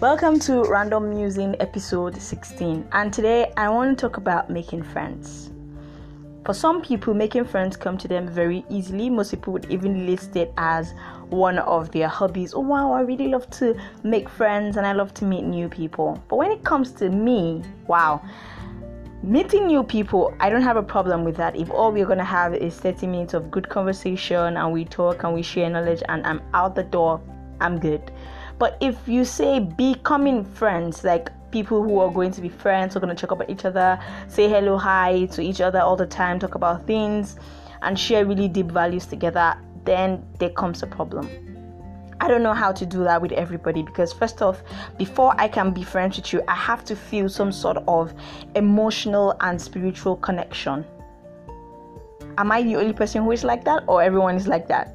Welcome to Random Musing episode 16, and today I want to talk about making friends. For some people, making friends come to them very easily. Most people would even list it as one of their hobbies. Oh wow, I really love to make friends and I love to meet new people. But when it comes to me, wow, meeting new people, I don't have a problem with that. If all we're gonna have is 30 minutes of good conversation and we talk and we share knowledge and I'm out the door, I'm good. But if you say becoming friends, like people who are going to be friends, are going to check up on each other, say hello, hi to each other all the time, talk about things, and share really deep values together, then there comes a problem. I don't know how to do that with everybody because, first off, before I can be friends with you, I have to feel some sort of emotional and spiritual connection. Am I the only person who is like that, or everyone is like that?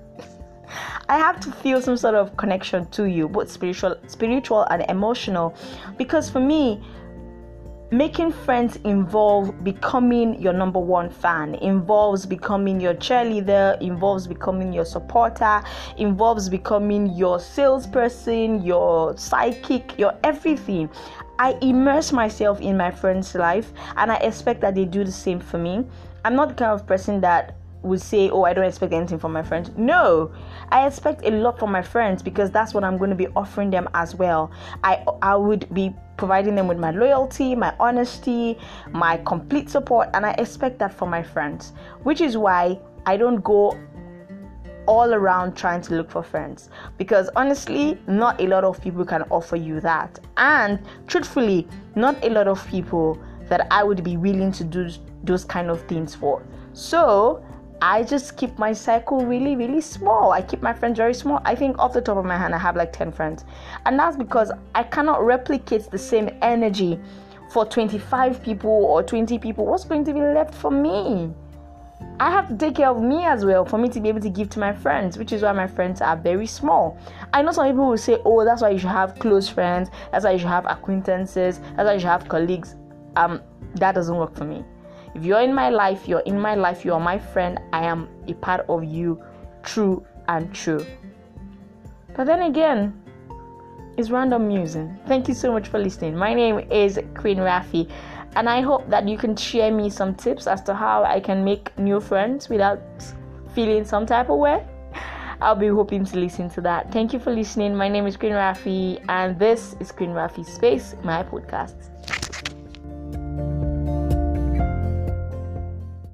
I have to feel some sort of connection to you, both spiritual, spiritual and emotional, because for me, making friends involve becoming your number one fan involves becoming your cheerleader involves becoming your supporter involves becoming your salesperson your psychic your everything. I immerse myself in my friend's life and i expect that they do the same for me. I'm not the kind of person that would say, Oh, I don't expect anything from my friends. No, I expect a lot from my friends because that's what I'm going to be offering them as well. I, I would be providing them with my loyalty, my honesty, my complete support, and I expect that from my friends, which is why I don't go all around trying to look for friends because honestly, not a lot of people can offer you that, and truthfully, not a lot of people that I would be willing to do those kind of things for. So, I just keep my circle really, really small. I keep my friends very small. I think off the top of my hand, I have like 10 friends. And that's because I cannot replicate the same energy for 25 people or 20 people. What's going to be left for me? I have to take care of me as well for me to be able to give to my friends, which is why my friends are very small. I know some people will say, oh, that's why you should have close friends, that's why you should have acquaintances, that's why you should have colleagues. Um, that doesn't work for me. If you're in my life, you're in my life, you are my friend, I am a part of you, true and true. But then again, it's random musing. Thank you so much for listening. My name is Queen Rafi, and I hope that you can share me some tips as to how I can make new friends without feeling some type of way. I'll be hoping to listen to that. Thank you for listening. My name is Queen Rafi, and this is Queen Rafi Space, my podcast.